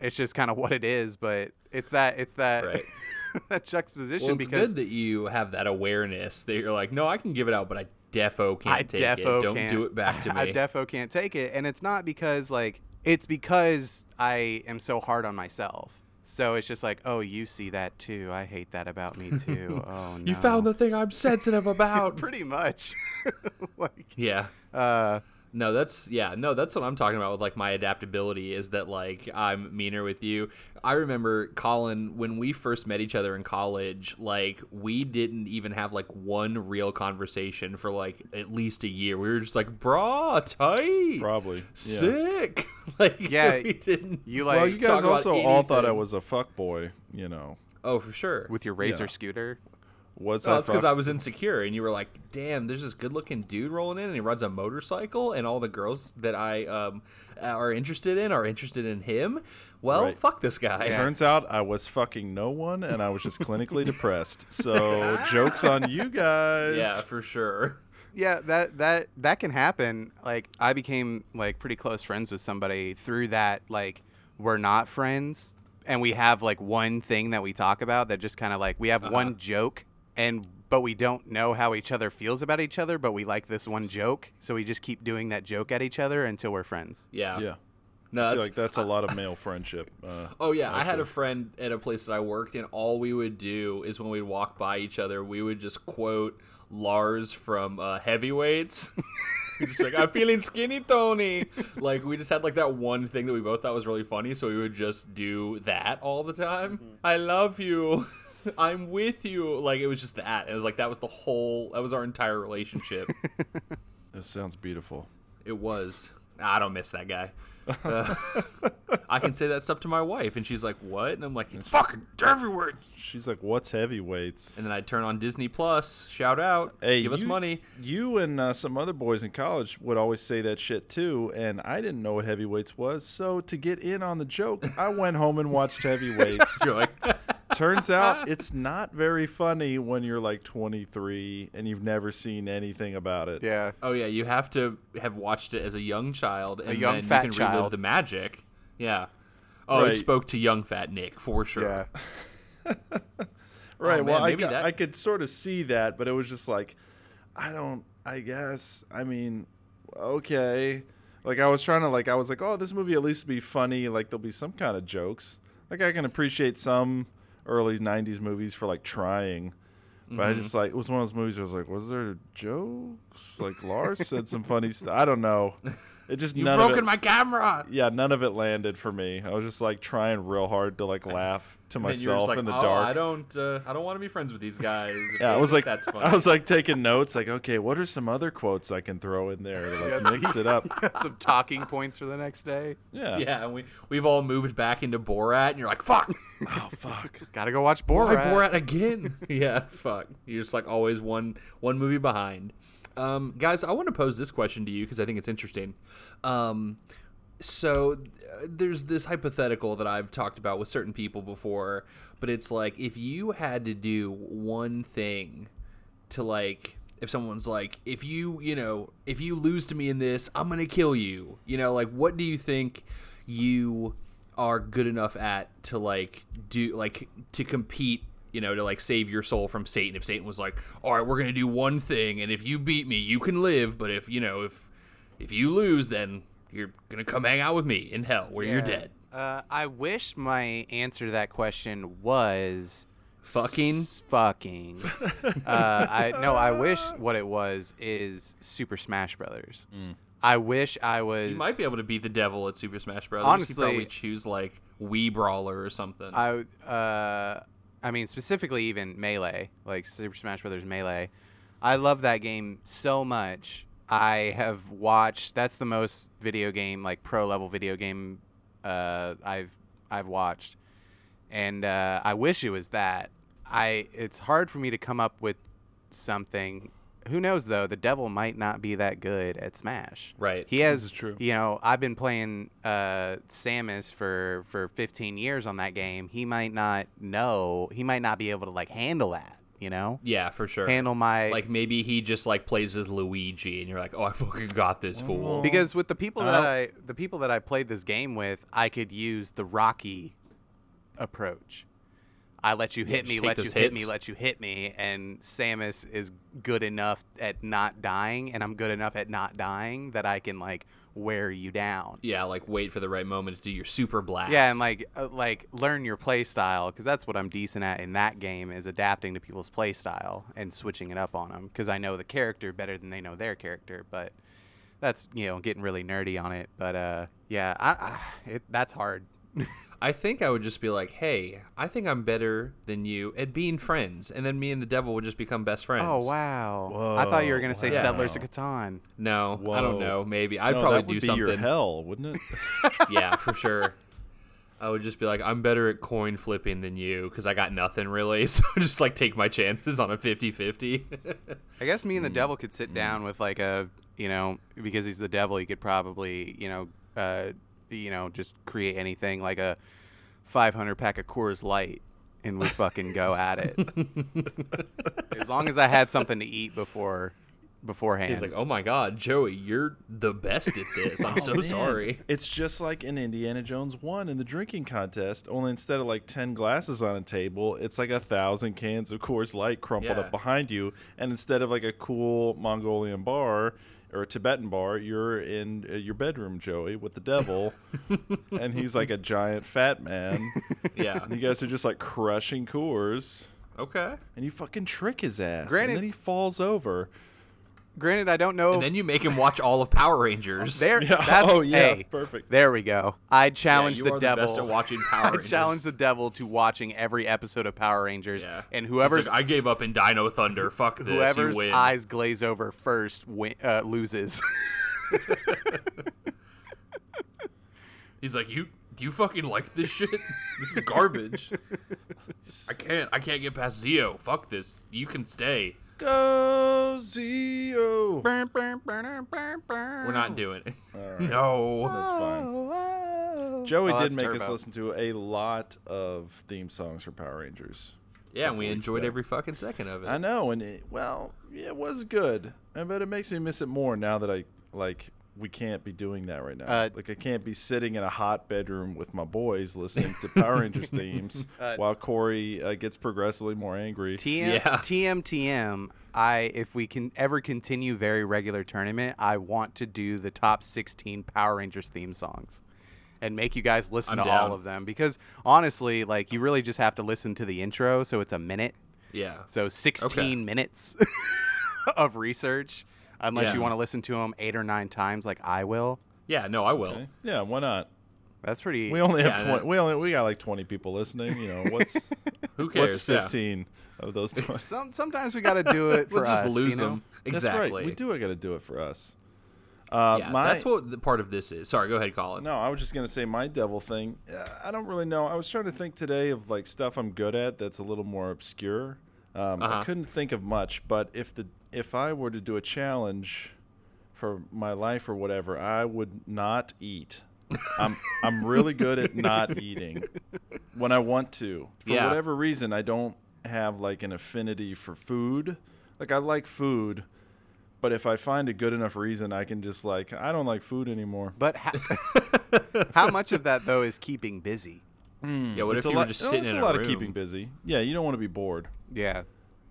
it's just kind of what it is but it's that it's that Right. that juxtaposition well, it's because good that you have that awareness that you're like, no, I can give it out, but I defo can't I take defo it. Don't can't. do it back to me. I defo can't take it, and it's not because like it's because I am so hard on myself. So it's just like, oh, you see that too. I hate that about me too. Oh no. you found the thing I'm sensitive about. pretty much. like, yeah. uh, No, that's yeah, no, that's what I'm talking about with like my adaptability is that like I'm meaner with you. I remember Colin when we first met each other in college, like we didn't even have like one real conversation for like at least a year. We were just like, "Brah, tight." Probably. Yeah. Sick. like Yeah, we didn't you like Well, you guys also all thought I was a fuck boy. You know, Oh, for sure. with your razor Yeah. scooter. What's Oh, that? that's because I was insecure, and you were like, "Damn, there's this good-looking dude rolling in, and he rides a motorcycle, and all the girls that I um, are interested in are interested in him." Well, Right. fuck this guy. Turns out I was fucking no one, and I was just clinically depressed. So jokes on you guys. Yeah, for sure. Yeah, that that that can happen. Like I became like pretty close friends with somebody through that. Like we're not friends, and we have like one thing that we talk about that just kind of like we have one joke, and but we don't know how each other feels about each other, but we like this one joke, so we just keep doing that joke at each other until we're friends. Yeah. Yeah. No, I feel that's, like that's a lot of male friendship. Uh, Oh yeah, I had a friend at a place that I worked, and all we would do is when we'd walk by each other, we would just quote Lars from uh, Heavyweights. Just like, I'm feeling skinny, Tony. Like we just had like that one thing that we both thought was really funny, so we would just do that all the time. I love you. I'm with you. Like it was just that. It was like that was the whole. That was our entire relationship. This sounds beautiful. It was. I don't miss that guy. Uh, I can say that stuff to my wife, and she's like, "What?" And I'm like, "It's fucking everywhere." She's like, "What's heavyweights?" And then I'd turn on Disney Plus. Shout out, Hey, give us money. You and uh, some other boys in college would always say that shit too, and I didn't know what heavyweights was. So to get in on the joke, I went home and watched heavyweights. You're like, Turns out it's not very funny when you're like 23 and you've never seen anything about it. Yeah. oh yeah, you have to have watched it as a young child, and young then fat you can relive the magic. Yeah. Oh, it spoke to young fat Nick for sure. Yeah. Right. Oh, well, I, that- I could sort of see that, but it was just like, I don't. I guess. I mean, okay. Like I was trying to like I was like, oh, this movie at least be funny. Like there'll be some kind of jokes. Like I can appreciate some early '90s movies for like trying. But I Mm-hmm. just like it was one of those movies. Where I was like, was there jokes? Like Lars said some funny stuff. I don't know. It just You've none broken of it, my camera. yeah, none of it landed for me. I was just like trying real hard to like laugh to myself like, in the oh, dark. I don't, uh, I don't want to be friends with these guys. Yeah, I was like, that's funny. I was like taking notes, like, okay, what are some other quotes I can throw in there to like mix it up? Some talking points for the next day. Yeah. yeah, and we we've all moved back into Borat, and you're like, fuck, Oh fuck. Gotta go watch Borat, Borat. Borat again. yeah, fuck. You're just like always one one movie behind. Um, guys, I want to pose this question to you because I think it's interesting. Um, so uh, there's this hypothetical that I've talked about with certain people before, but it's like if you had to do one thing to like if someone's like if you you know if you lose to me in this i'm gonna kill you you know like what do you think you are good enough at to like do like to compete you know to like save your soul from satan? If satan was like all right we're gonna do one thing and if you beat me you can live but if you know if if you lose then you're gonna come hang out with me in hell where you're dead Uh, I wish my answer to that question was Fucking? s- fucking. uh, I no, I wish what it was is Super Smash Brothers. I wish I was. you might be able to beat the devil at super smash brothers Honestly- you probably choose like wii brawler or something I uh, I mean specifically even Melee, like Super Smash Brothers Melee. I love that game so much. I have watched. That's the most video game, like pro level video game, uh, I've I've watched, and uh, I wish it was that. I. It's hard for me to come up with something. Who knows though? The devil might not be that good at Smash. Right. He has. is true. You know, I've been playing uh, Samus for for 15 years on that game. He might not know. He might not be able to like handle that. You know, Yeah, for sure. handle my like maybe he just like plays as Luigi, and you're like, oh, I fucking got this fool. because with the people that Uh, I the people that I played this game with, I could use the Rocky approach. I let you hit just me, let you those hit me, let you hit me, and Samus is good enough at not dying, and I'm good enough at not dying that I can like wear you down. Yeah, like wait for the right moment to do your super blast. Yeah, and like uh, like learn your play style because that's what I'm decent at in that game is adapting to people's play style and switching it up on them because I know the character better than they know their character. But that's you know getting really nerdy on it. But uh, yeah, I, I it, that's hard. I think I would just be like, hey, I think I'm better than you at being friends, and then me and the devil would just become best friends. Oh wow! I thought you were gonna say Whoa, Settlers of. Catan. No, I don't know. Maybe I'd No, probably that would do be something. your hell, wouldn't it? yeah, for sure. I would just be like, I'm better at coin flipping than you because I got nothing really. So just like take my chances on a 50 50. I guess me and the devil could sit down with like a you know because he's the devil, he could probably you know uh, you know just create anything like a 500 pack of Coors Light and we fucking go at it. as long as I had something to eat before beforehand. He's like, oh my God, Joey, you're the best at this. I'm oh, so Man, sorry. It's just like in Indiana Jones 1 in the drinking contest, only instead of like 10 glasses on a table, it's like a thousand cans of Coors Light crumpled Yeah. up behind you. And instead of like a cool Mongolian bar or a Tibetan bar, you're in uh, your bedroom, Joey, with the devil. and he's like a giant fat man. Yeah. And you guys are just like crushing Coors. Okay. And you fucking trick his ass. Granted- and then he falls over. Granted, I don't know. And then you make him watch all of Power Rangers. there, Yeah, that's, oh, yeah, hey, perfect. There we go. I Yeah, challenge you the are devil. the best at watching Power Rangers. I challenge the devil to watching every episode of Power Rangers, Yeah. and whoever's like, I gave up in Dino Thunder. Fuck this. whoever's you win. eyes glaze over first win, uh, loses. He's like, you. Do you fucking like this shit? this is garbage. I can't. I can't get past Zeo. Fuck this. You can stay. Go Zeo. We're not doing it. No. That's fine. Joey Oh, did that's make us listen to a lot of theme songs for Power Rangers. Yeah, and we enjoyed back. every fucking second of it. I know, and it, well, yeah, it was good, but it makes me miss it more now that I like we can't be doing that right now. Uh, like I can't be sitting in a hot bedroom with my boys listening to Power Rangers themes Uh, while Corey uh, gets progressively more angry. TM, Yeah. TM, TM. I if we can ever continue very regular tournament, I want to do the top 16 Power Rangers theme songs. And make you guys listen I'm to down. all of them because honestly, like you really just have to listen to the intro, so it's a minute. Yeah. So 16 minutes of research, unless Yeah. you want to listen to them eight or nine times, like I will. Yeah, no, I will. Okay. Yeah, why not? That's pretty. We only have Yeah, twenty. We only we got like twenty people listening. You know what's Who cares? what's Yeah. fifteen of those twenty? Some, sometimes we got to do it for We'll just us. lose you know? them. That's Exactly. right. We do got to do it for us. Uh, Yeah, my, that's what the part of this is. Sorry, go ahead, Colin. No, I was just gonna say my devil thing. uh, I don't really know. I was trying to think today of like stuff I'm good at that's a little more obscure. Um, I Uh-huh. couldn't think of much, but if the if I were to do a challenge for my life or whatever, I would not eat. I'm I'm really good at not eating when I want to. For Yeah. whatever reason, I don't have like an affinity for food. Like I like food, but if I find a good enough reason, I can just like I don't like food anymore. But how, how much of that though is keeping busy? Yeah, what if It's a you lot, were just no, sitting it's in a a, lot room? of keeping busy. Yeah, you don't want to be bored. Yeah.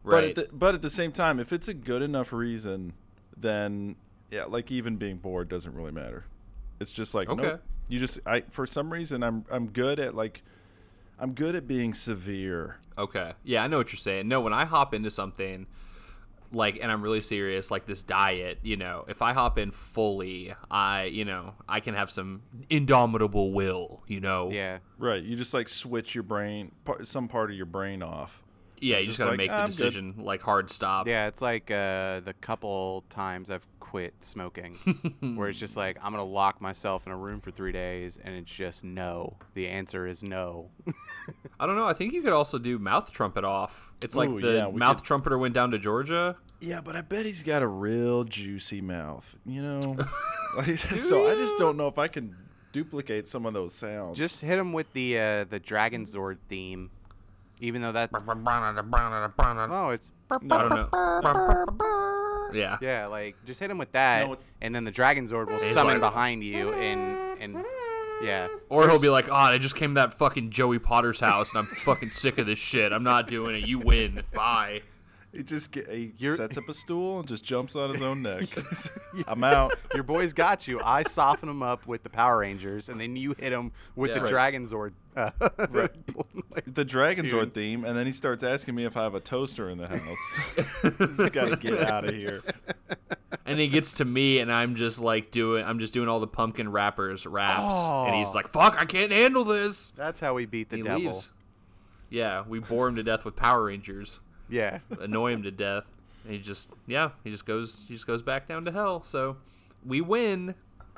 Right. But at, the, but at the same time, if it's a good enough reason, then yeah, like even being bored doesn't really matter. It's just like Okay. nope. You just I for some reason I'm I'm good at like I'm good at being severe. Okay. Yeah, I know what you're saying. No, when I hop into something like and I'm really serious like this diet, you know, if I hop in fully, I, you know, I can have some indomitable will, you know. Yeah. Right. You just like switch your brain part, some part of your brain off. Yeah, you just, Just got to like, make the "I'm good." decision like hard stop. Yeah, it's like uh, the couple times I've quit smoking, where it's just like I'm gonna lock myself in a room for three days, and it's just no. The answer is no. I don't know. I think you could also do mouth trumpet off. It's like Ooh, the yeah, mouth could- trumpeter went down to Georgia. Yeah, but I bet he's got a real juicy mouth. You know. So I just don't know if I can duplicate some of those sounds. just hit him with the uh, the Dragon Zord theme, even though that. Oh, it's I don't know. Yeah. yeah, like just hit him with that, No, and then the Dragon Zord will summon like- behind you, and and yeah. Or he'll be like, "Oh, I just came to that fucking Joey Potter's house, and I'm fucking sick of this shit. I'm not doing it. You win. Bye." He just get, he You're- sets up a stool and just jumps on his own neck. I'm out. Your boys got you. I soften them up with the Power Rangers, and then you hit them with Yeah. the Right. Dragon Zord. Uh, like, The Dragon Tune. Zord theme, and then he starts asking me if I have a toaster in the house. Just gotta get out of here. And he gets to me, and I'm just like doing, I'm just doing all the pumpkin rappers raps, and he's Oh. like, "Fuck, I can't handle this." That's how we beat the he devil. leaves. Yeah, we bore him to death with Power Rangers, Yeah. annoy him to death. And he just, yeah, he just goes, he just goes back down to hell. So we win.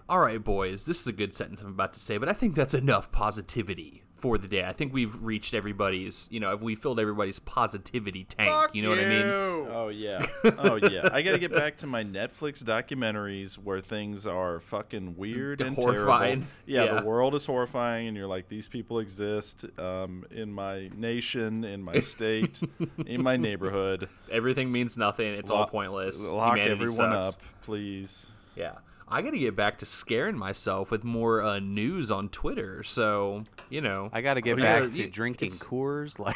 All right, boys, this is a good sentence I'm about to say, but I think that's enough positivity for the day. I think we've reached everybody's, you know, we filled everybody's positivity tank. you know what I mean? Oh yeah. Oh yeah. I gotta get back to my Netflix documentaries where things are fucking weird and Horrifying. terrible. Yeah, Yeah. the world is horrifying, and you're like, these people exist um, in my nation, in my state, in my neighborhood. Everything means nothing. It's all Lock- pointless. Lock Humanity everyone sucks. up, please. Yeah. I got to get back to scaring myself with more uh, news on Twitter. So, you know, I got to get back to drinking Coors. Like,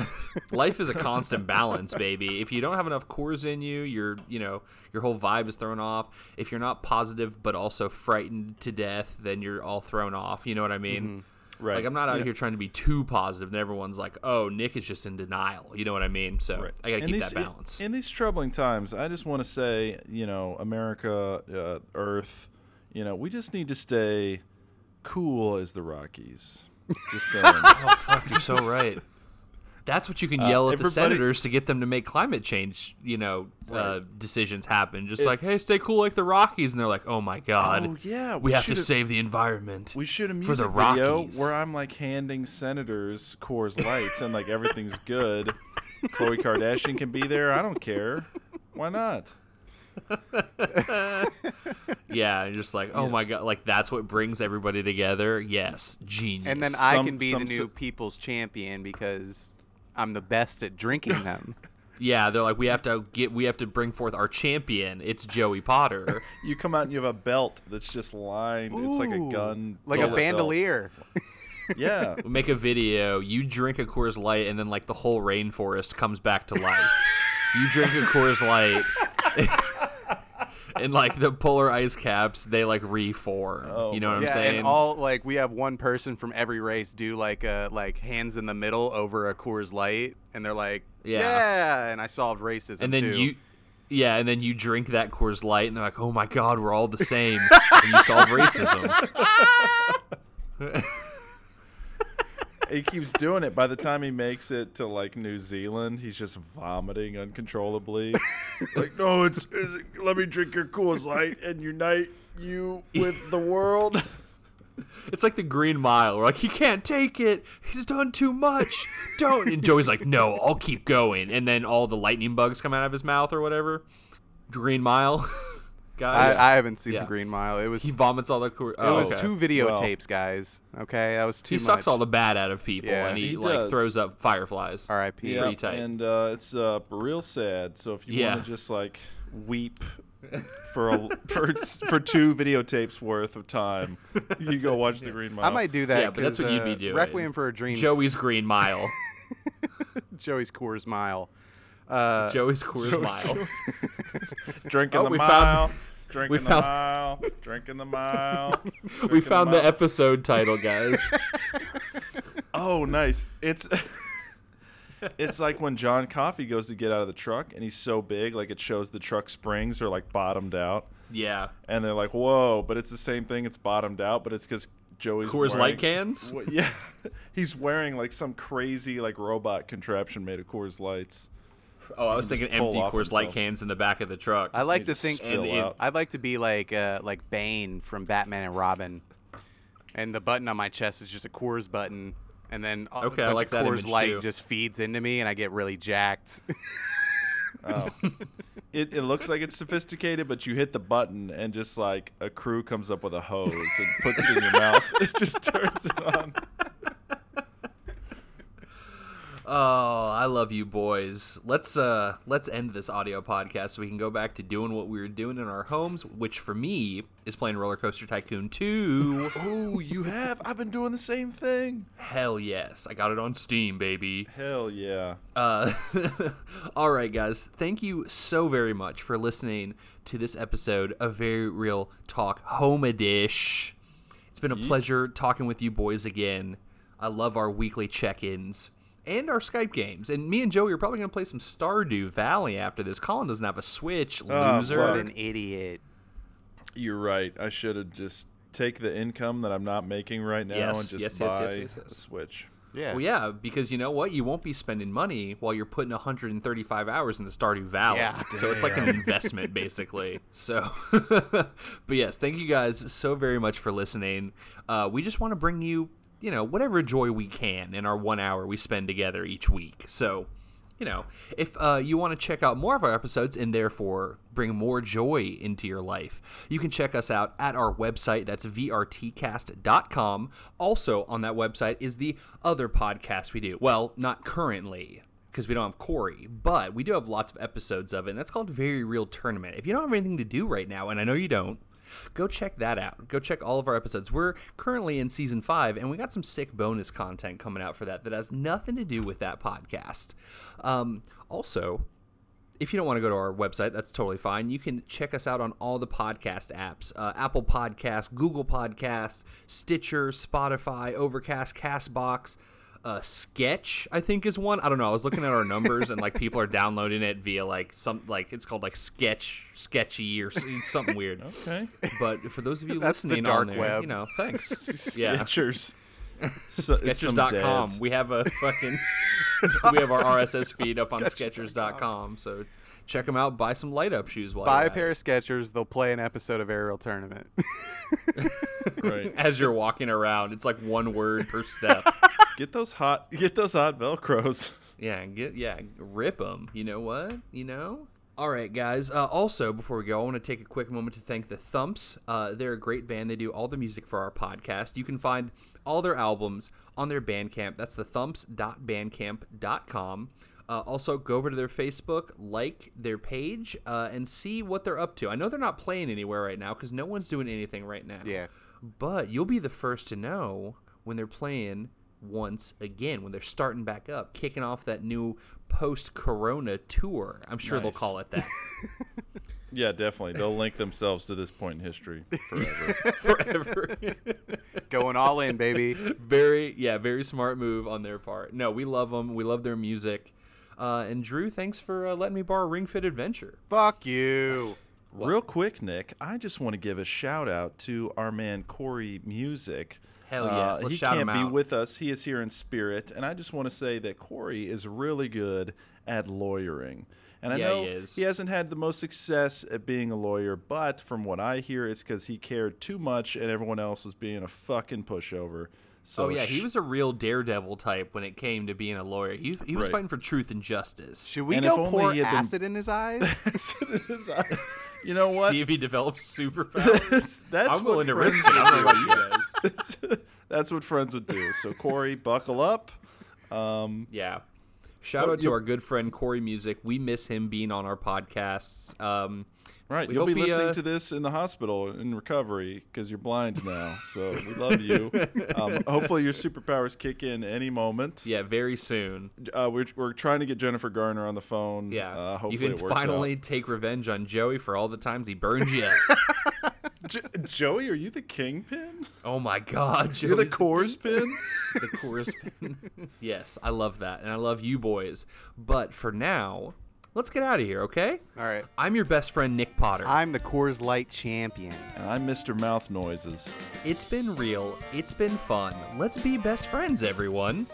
life is a constant balance, baby. If you don't have enough Coors in you, your you know your whole vibe is thrown off. If you're not positive but also frightened to death, then you're all thrown off. You know what I mean? Right. Like I'm not out Yeah. here trying to be too positive, and everyone's like, "Oh, Nick is just in denial." You know what I mean? So Right. I got to In keep these- that balance. In, in these troubling times, I just want to say, you know, America, uh, Earth, you know, we just need to stay cool as the Rockies. Just saying. oh, fuck, you're so right. That's what you can yell at the senators to get them to make climate change, you know, uh, decisions happen. Just like, hey, stay cool like the Rockies, and they're like, oh my god, Oh, yeah, we, we have to save the environment. We should a For the video Rockies. where I'm like handing senators Coors Lights and like everything's good. Khloe Kardashian can be there. I don't care. Why not? Yeah, and just like, oh my god, like that's what brings everybody together. Yes, genius. and then I Some- can be the new s- people's champion because I'm the best at drinking them. yeah, they're like, we have to get, we have to bring forth our champion. It's Joey Potter. You come out and you have a belt that's just lined. it's like a gun. like a bandolier. Yeah. we make a video. You drink a Coors Light, and then like the whole rainforest comes back to life. you drink a Coors Light. And like the polar ice caps, they like reform. Oh you know what I'm saying? and all like we have one person from every race do like uh like hands in the middle over a Coors Light, and they're like, Yeah. yeah, and I solved racism and then too. you Yeah, and then you drink that Coors Light, and they're like, "Oh my God, we're all the same," and you solve racism. he keeps doing it. By the time he makes it to like New Zealand, he's just vomiting uncontrollably. like, no, it's, it's let me drink your Coors Light and unite you with the world. It's like the Green Mile. We're like, he can't take it. He's done too much. Don't. And Joey's like, no, I'll keep going. And then all the lightning bugs come out of his mouth or whatever. Green Mile, guys. I, I haven't seen Yeah. the Green Mile. It was he vomits all the. Cor- it oh, was okay. two videotapes, guys. Okay, that was too He sucks much. all the bad out of people, Yeah. and he, He like does. throws up fireflies. R.I.P. Yeah. pretty tight. and uh, it's uh, real sad. So if you Yeah. want to just like weep for a, for for two videotapes worth of time, you go watch the Green Mile. I might do that. Yeah, but that's 'cause, what you'd uh, be doing. Requiem for a Dream. Joey's Green Mile. Joey's Coors Mile. Uh, Joey's Coors Mile. drinking Oh, the we mile. found- Drinking we the found- mile, drinking the mile. we found the mile. episode title, guys. Oh, nice. It's it's like when John Coffey goes to get out of the truck and he's so big, like it shows the truck springs are like bottomed out, yeah. and they're like, "Whoa!" But it's the same thing. It's bottomed out, but it's because Joey's Coors wearing- Light cans. Yeah, he's wearing like some crazy like robot contraption made of Coors Lights. Oh, I was thinking empty off Coors Light cans in the back of the truck. I like to think. spill And- out. I'd like to be like uh, like Bane from Batman and Robin, and the button on my chest is just a Coors button, and then a Okay, I like of that Coors Light too. just feeds into me, and I get really jacked. Oh. it, it looks like it's sophisticated, but you hit the button and just like a crew comes up with a hose and puts it in your mouth. It just turns it on. Oh, I love you boys. Let's uh let's end this audio podcast so we can go back to doing what we were doing in our homes, which for me is playing Roller Coaster Tycoon 2. Oh, you have? I've been doing the same thing. Hell yes. I got it on Steam, baby. Hell yeah. Uh, all right, guys. Thank you so very much for listening to this episode of Very Real Talk Home Edish. It's been a pleasure talking with you boys again. I love our weekly check-ins and our Skype games. And me and Joey are probably going to play some Stardew Valley after this. Colin doesn't have a Switch, Ah, loser. fuck. what an idiot! You're right. I should have just take the income that I'm not making right now Yes, and just yes, buy yes, yes, yes. a Switch. Yeah. Well, yeah, because you know what? You won't be spending money while you're putting 135 hours in the Stardew Valley. Yeah. So it's like an investment, basically. So, but yes, thank you guys so very much for listening. Uh, we just want to bring you, you know, whatever joy we can in our one hour we spend together each week. So, you know, if uh, you want to check out more of our episodes and therefore bring more joy into your life, you can check us out at our website. That's vrtcast.com. Also, on that website is the other podcast we do. Well, not currently. Because we don't have Corey, but we do have lots of episodes of it, and that's called Very Real Tournament. If you don't have anything to do right now, and I know you don't, go check that out. Go check all of our episodes. We're currently in season five, and we got some sick bonus content coming out for that that has nothing to do with that podcast. Um, also, if you don't want to go to our website, that's totally fine. You can check us out on all the podcast apps uh, Apple Podcasts, Google Podcasts, Stitcher, Spotify, Overcast, Castbox. Uh, Sketch, I think, is one. I don't know. I was looking at our numbers and like people are downloading it via like some like it's called like Sketch, Sketchy or something weird. Okay. But for those of you That's the listening dark on there, web. you know, thanks. yeah, Skechers. So- it's Skechers.com. We have a fucking we have our RSS feed up on Skechers.com. So check them out. Buy some light up shoes while Buy you're a pair it. of Skechers. They'll play an episode of Aerial Tournament. Right. as you're walking around. It's like one word per step. Get those hot. Get those hot Velcros. yeah, get yeah, rip them. You know what? You know. All right, guys. Uh, also, before we go, I want to take a quick moment to thank the Thumps. Uh, they're a great band. They do all the music for our podcast. You can find all their albums on their Bandcamp. That's the thumps.bandcamp.com. Uh, also, go over to their Facebook, like their page, uh, and see what they're up to. I know they're not playing anywhere right now because no one's doing anything right now. Yeah. But you'll be the first to know when they're playing once again, when they're starting back up, kicking off that new post corona tour. I'm sure they'll call it that Yeah, definitely. They'll link themselves to this point in history forever. forever. Going all in, baby. very, yeah, very smart move on their part. No, we love them. We love their music. Uh, and Drew, thanks for uh, letting me borrow Ring Fit Adventure. Fuck you. Real quick, Nick, I just want to give a shout out to our man Corey Music. Hell yes, Uh, let's he shout can't be out. with us. He is here in spirit, and I just want to say that Corey is really good at lawyering. And I Yeah, know he is. hasn't had the most success at being a lawyer, but from what I hear, it's because he cared too much, and everyone else was being a fucking pushover. So oh yeah, he was a real daredevil type when it came to being a lawyer. He, he was Right. fighting for truth and justice. Should we And if go only pour he had been- acid in his eyes? you know what? See if he develops superpowers. That's, that's I'm what willing to friends risk it. I don't know would about you guys. do. That's what friends would do. So Corey, buckle up. Um, Yeah. Shout Well, out to our good friend Corey Music. We miss him being on our podcasts. Um, Right, We you'll be hope listening uh, to this in the hospital in recovery because you're blind now. So we love you. um, hopefully your superpowers kick in any moment. yeah, very soon. Uh, we're, we're trying to get Jennifer Garner on the phone. Yeah, uh, hopefully you can finally take revenge on Joey for all the times he burned you. out. J- Joey, are you the kingpin? oh my God, You're the Joey's Coors pin. the chorus pin. yes, I love that, and I love you boys. But for now, let's get out of here, okay? All right. I'm your best friend, Nick Potter. I'm the Coors Light champion. and I'm Mr. Mouth Noises. It's been real. It's been fun. Let's be best friends, everyone.